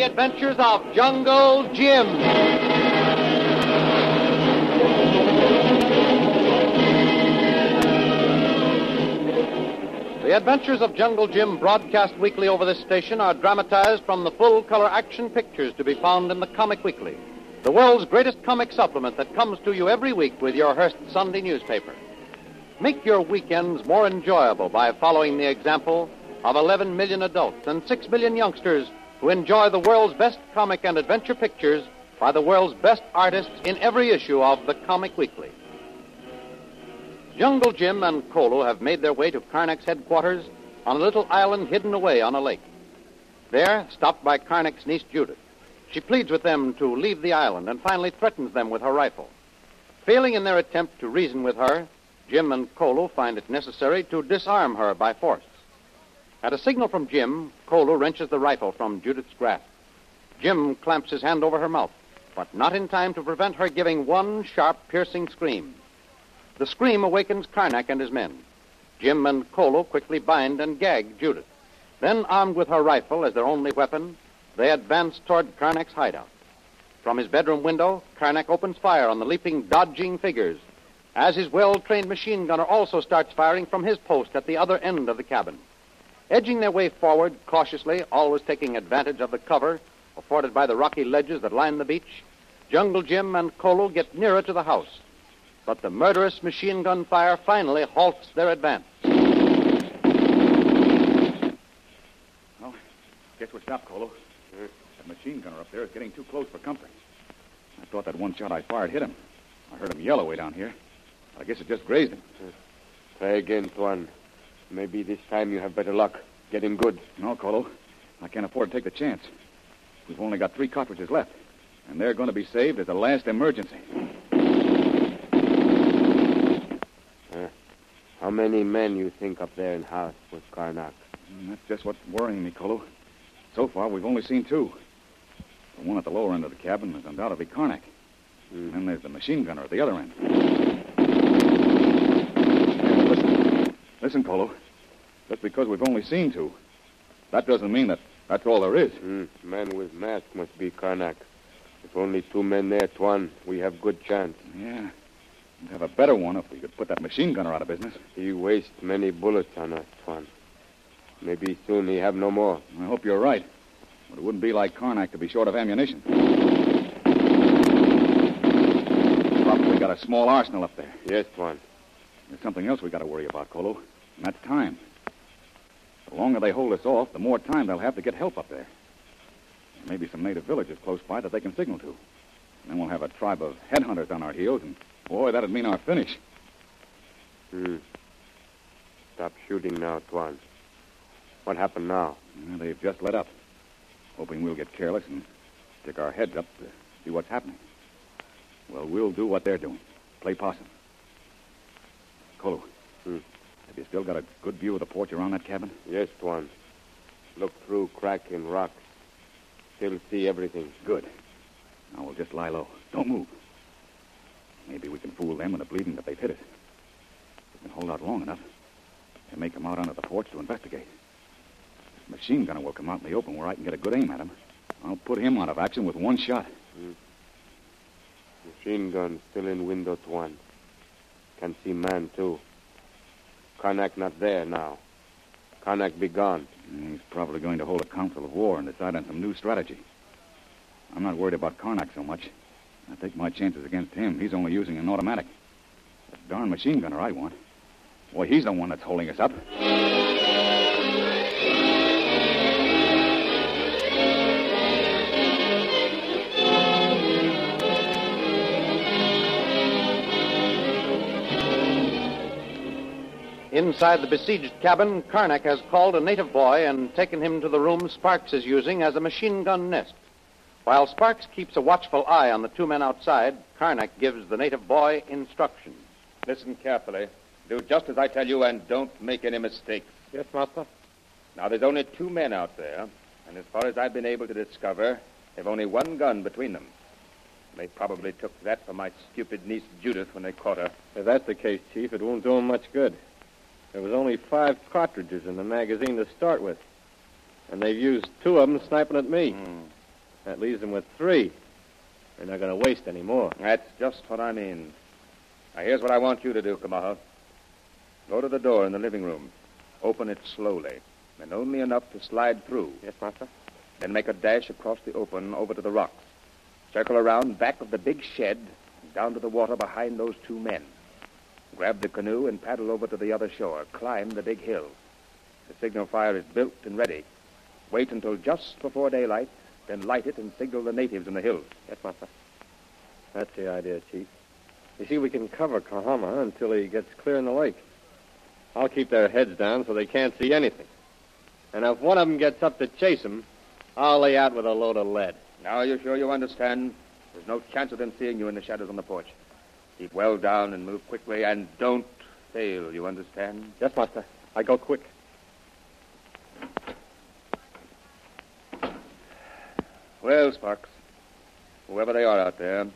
The adventures of Jungle Jim. The Adventures of Jungle Jim, broadcast weekly over this station, are dramatized from the full color action pictures to be found in the Comic Weekly, the world's greatest comic supplement that comes to you every week with your Hearst Sunday newspaper. Make your weekends more enjoyable by following the example of 11 million adults and 6 million youngsters who enjoy the world's best comic and adventure pictures by the world's best artists in every issue of the Comic Weekly. Jungle Jim and Kolo have made their way to Karnak's headquarters on a little island hidden away on a lake. There, stopped by Karnak's niece Judith, she pleads with them to leave the island and finally threatens them with her rifle. Failing in their attempt to reason with her, Jim and Kolo find it necessary to disarm her by force. At a signal from Jim, Kolo wrenches the rifle from Judith's grasp. Jim clamps his hand over her mouth, but not in time to prevent her giving one sharp, piercing scream. The scream awakens Karnak and his men. Jim and Kolo quickly bind and gag Judith. Then, armed with her rifle as their only weapon, they advance toward Karnak's hideout. From his bedroom window, Karnak opens fire on the leaping, dodging figures, as his well trained machine gunner also starts firing from his post at the other end of the cabin. Edging their way forward cautiously, always taking advantage of the cover afforded by the rocky ledges that line the beach, Jungle Jim and Kolo get nearer to the house. But the murderous machine gun fire finally halts their advance. Well, guess we're stopped, Kolo. That machine gunner up there is getting too close for comfort. I thought that one shot I fired hit him. I heard him yell away down here. I guess it just grazed him. Try again, Tuan. Maybe this time you have better luck. Get him good. No, Kolo. I can't afford to take the chance. We've only got three cartridges left, and they're going to be saved as a last emergency. Uh, how many men you think up there in house with Karnak? That's just what's worrying me, Kolo. So far, we've only seen two. The one at the lower end of the cabin is undoubtedly Karnak. And then there's the machine gunner at the other end. Listen, listen, Kolo. Just because we've only seen two, that doesn't mean that that's all there is. Hmm. Man with mask must be Karnak. If only two men there, Tuan, we have good chance. Yeah. We'd have a better one if we could put that machine gunner out of business. He wastes many bullets on us, Tuan. Maybe soon he have no more. I hope you're right. But it wouldn't be like Karnak to be short of ammunition. Probably got a small arsenal up there. Yes, Tuan. There's something else we got to worry about, Kolo, and that's time. The longer they hold us off, the more time they'll have to get help up there. Maybe some native villages close by that they can signal to. then we'll have a tribe of headhunters on our heels, and boy, that'd mean our finish. Hmm. Stop shooting now, Tuan. What happened now? Well, they've just let up, hoping we'll get careless and stick our heads up to see what's happening. Well, we'll do what they're doing. Play possum. Kolo, Hmm. You still got a good view of the porch around that cabin? Yes, Tuan. Look through crack in rocks. Still see everything. Good. Now we'll just lie low. Don't move. Maybe we can fool them into believing that they've hit us. We can hold out long enough, they may come out onto the porch to investigate. This machine gunner will come out in the open where I can get a good aim at him. I'll put him out of action with one shot. Hmm. Machine gun still in window, Tuan. Can see man, too. Karnak not there now. Karnak be gone. He's probably going to hold a council of war and decide on some new strategy. I'm not worried about Karnak so much. I take my chances against him. He's only using an automatic. That darn machine gunner I want. Boy, he's the one that's holding us up. Inside the besieged cabin, Karnak has called a native boy and taken him to the room Sparks is using as a machine gun nest. While Sparks keeps a watchful eye on the two men outside, Karnak gives the native boy instructions. Listen carefully. Do just as I tell you and don't make any mistakes. Yes, master. Now, there's only two men out there, and as far as I've been able to discover, they've only one gun between them. They probably took that from my stupid niece Judith when they caught her. If that's the case, Chief, it won't do 'em much good. There was only five cartridges in the magazine to start with. And they've used two of them sniping at me. Hmm. That leaves them with three. They're not going to waste any more. That's just what I mean. Now, here's what I want you to do, Kamaha. Go to the door in the living room. Open it slowly, and only enough to slide through. Yes, master. Then make a dash across the open over to the rocks. Circle around back of the big shed down to the water behind those two men. Grab the canoe and paddle over to the other shore. Climb the big hill. The signal fire is built and ready. Wait until just before daylight, then light it and signal the natives in the hills. Yes, master. That's the idea, Chief. You see, we can cover Kahama until he gets clear in the lake. I'll keep their heads down so they can't see anything. And if one of them gets up to chase him, I'll lay out with a load of lead. Now, are you sure you understand? There's no chance of them seeing you in the shadows on the porch. Keep well down and move quickly, and don't fail, you understand? Yes, master. I go quick. Well, Sparks, whoever they are out there,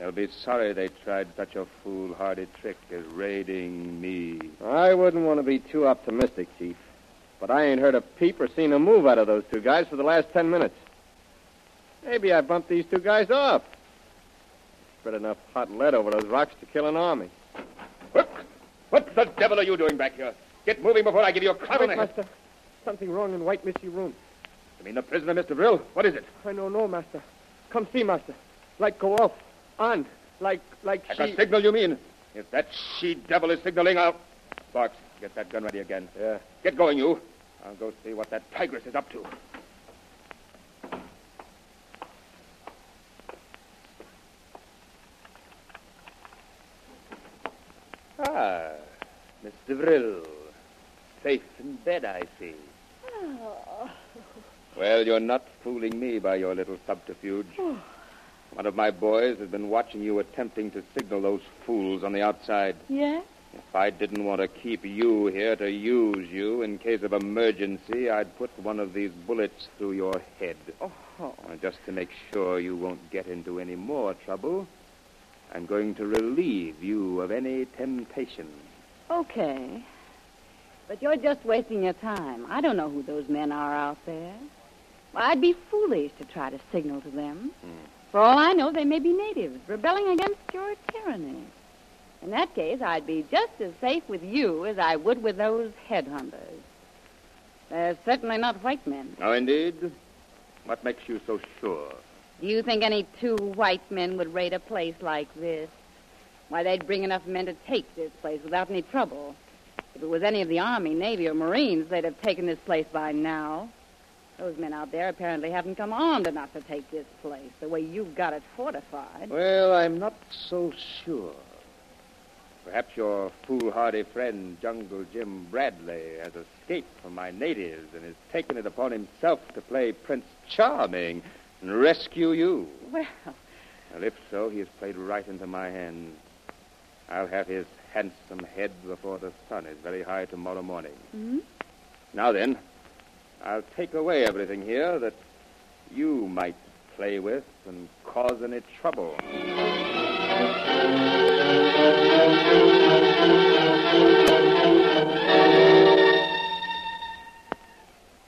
they'll be sorry they tried such a foolhardy trick as raiding me. I wouldn't want to be too optimistic, Chief. But I ain't heard a peep or seen a move out of those two guys for the last ten minutes. Maybe I bumped these two guys off. Spread enough hot lead over those rocks to kill an army. What? What the devil are you doing back here? Get moving before I give you a clap on the head. master. Something wrong in White Missy room. You mean the prisoner, Mr. Brill? What is it? I don't know, master. Come see, master. Light go off. On. Like, like Like she... a signal, you mean? If that she-devil is signaling, I'll... Sparks, get that gun ready again. Yeah. Get going, you. I'll go see what that tigress is up to. Ah, Miss Brill. Safe in bed, I see. Well, you're not fooling me by your little subterfuge. One of my boys has been watching you attempting to signal those fools on the outside. Yes? If I didn't want to keep you here to use you in case of emergency, I'd put one of these bullets through your head. Oh. Just to make sure you won't get into any more trouble, I'm going to relieve you of any temptation. Okay. But you're just wasting your time. I don't know who those men are out there. Well, I'd be foolish to try to signal to them. Hmm. For all I know, they may be natives rebelling against your tyranny. In that case, I'd be just as safe with you as I would with those headhunters. They're certainly not white men. Oh, indeed? What makes you so sure? Do you think any two white men would raid a place like this? Why, they'd bring enough men to take this place without any trouble. If it was any of the Army, Navy, or Marines, they'd have taken this place by now. Those men out there apparently haven't come armed enough to take this place the way you've got it fortified. Well, I'm not so sure. Perhaps your foolhardy friend, Jungle Jim Bradley, has escaped from my natives and has taken it upon himself to play Prince Charming and rescue you. Well, Well, if so, he has played right into my hands. I'll have his handsome head before the sun is very high tomorrow morning. Mhm. Now then, I'll take away everything here that you might play with and cause any trouble.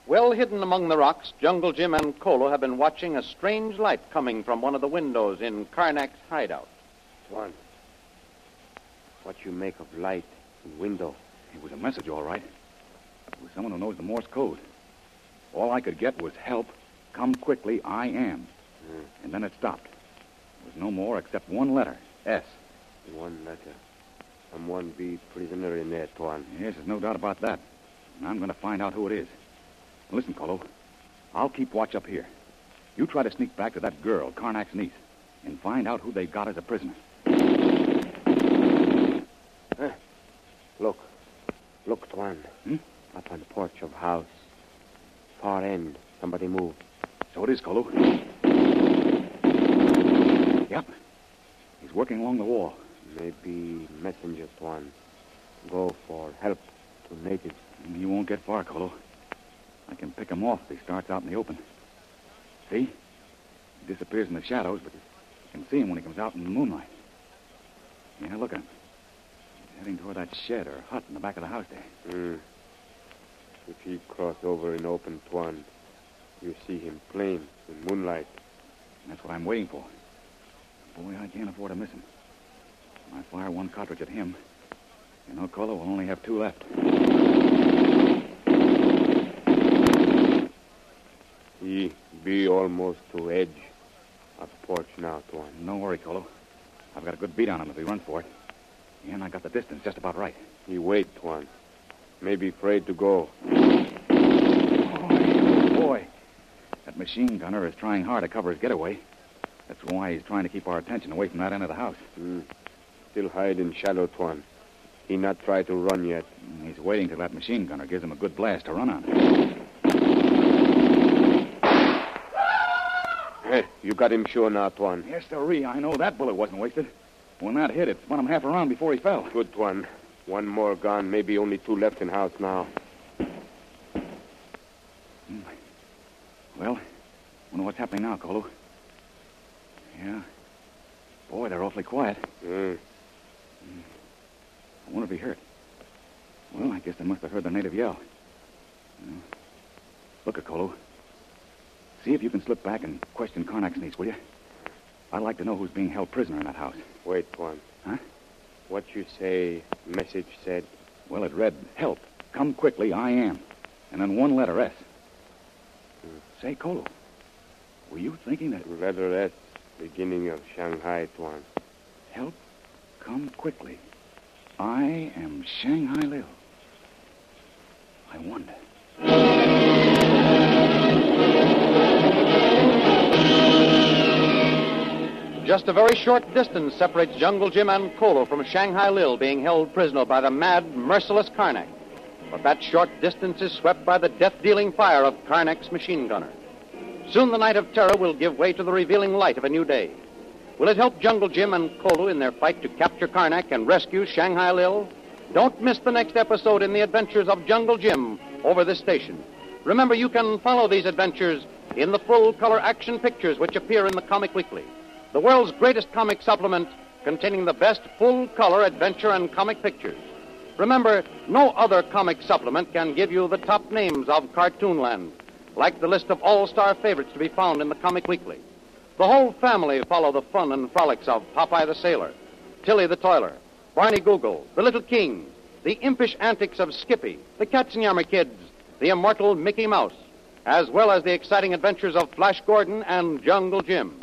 Well hidden among the rocks, Jungle Jim and Kolo have been watching a strange light coming from one of the windows in Karnak's hideout. Tuan. What you make of light and window? It was a message, all right. It was someone who knows the Morse code. All I could get was help. Come quickly, I am. Hmm. And then it stopped. There was no more except one letter, S. One letter. Someone be prisoner in there, Tuan. Yes, there's no doubt about that. And I'm going to find out who it is. Listen, Kolo. I'll keep watch up here. You try to sneak back to that girl, Karnak's niece, and find out who they got as a prisoner. Look. Look, Tuan. Hmm? Up on the porch of house. Far end. Somebody move. So it is, Kolo. Yep. He's working along the wall. Maybe messenger, Tuan. Go for help to natives. He won't get far, Kolo. I can pick him off if he starts out in the open. See? He disappears in the shadows, but you can see him when he comes out in the moonlight. Yeah, look at him. He's heading toward that shed or hut in the back of the house there. Hmm. If he cross over in open, Tuan, you see him plain in moonlight. That's what I'm waiting for. Boy, I can't afford to miss him. When I fire one cartridge at him, you know, Kolo will only have two left. He be almost to edge of porch now, Tuan. No worry, Kolo. I've got a good beat on him if he runs for it. And I got the distance just about right. He wait, Tuan. Maybe afraid to go. Oh, boy. That machine gunner is trying hard to cover his getaway. That's why he's trying to keep our attention away from that end of the house. Hmm. Still hide in shadow, Tuan. He not try to run yet. He's waiting till that machine gunner gives him a good blast to run on. Hey, you got him sure now, Tuan. Yes, sirree. I know that bullet wasn't wasted. When that hit, it spun him half around before he fell. Good, Tuan. One more gone. Maybe only two left in house now. Well, wonder what's happening now, Kolo. Yeah. Boy, they're awfully quiet. Hmm. I wonder if he hurt. Well, I guess they must have heard the native yell. Look, Kolo. See if you can slip back and question Karnak's niece, will you? I'd like to know who's being held prisoner in that house. Wait, Tuan. Huh? What you say, message said? Well, it read, Help. Come quickly, I am. And then one letter, S. Hmm. Say, Kolo, were you thinking that Letter S, beginning of Shanghai, Tuan. help come quickly? I am Shanghai Lil. I wonder. Just a very short distance separates Jungle Jim and Kolo from Shanghai Lil being held prisoner by the mad, merciless Karnak. But that short distance is swept by the death-dealing fire of Karnak's machine gunner. Soon the night of terror will give way to the revealing light of a new day. Will it help Jungle Jim and Kolo in their fight to capture Karnak and rescue Shanghai Lil? Don't miss the next episode in the adventures of Jungle Jim over this station. Remember, you can follow these adventures in the full color action pictures which appear in the Comic Weekly, the world's greatest comic supplement containing the best full color adventure and comic pictures. Remember, no other comic supplement can give you the top names of Cartoonland, like the list of all star favorites to be found in the Comic Weekly. The whole family follow the fun and frolics of Popeye the Sailor, Tilly the Toiler, Barney Google, the Little King, the impish antics of Skippy, the Katzenjammer Kids, the immortal Mickey Mouse, as well as the exciting adventures of Flash Gordon and Jungle Jim.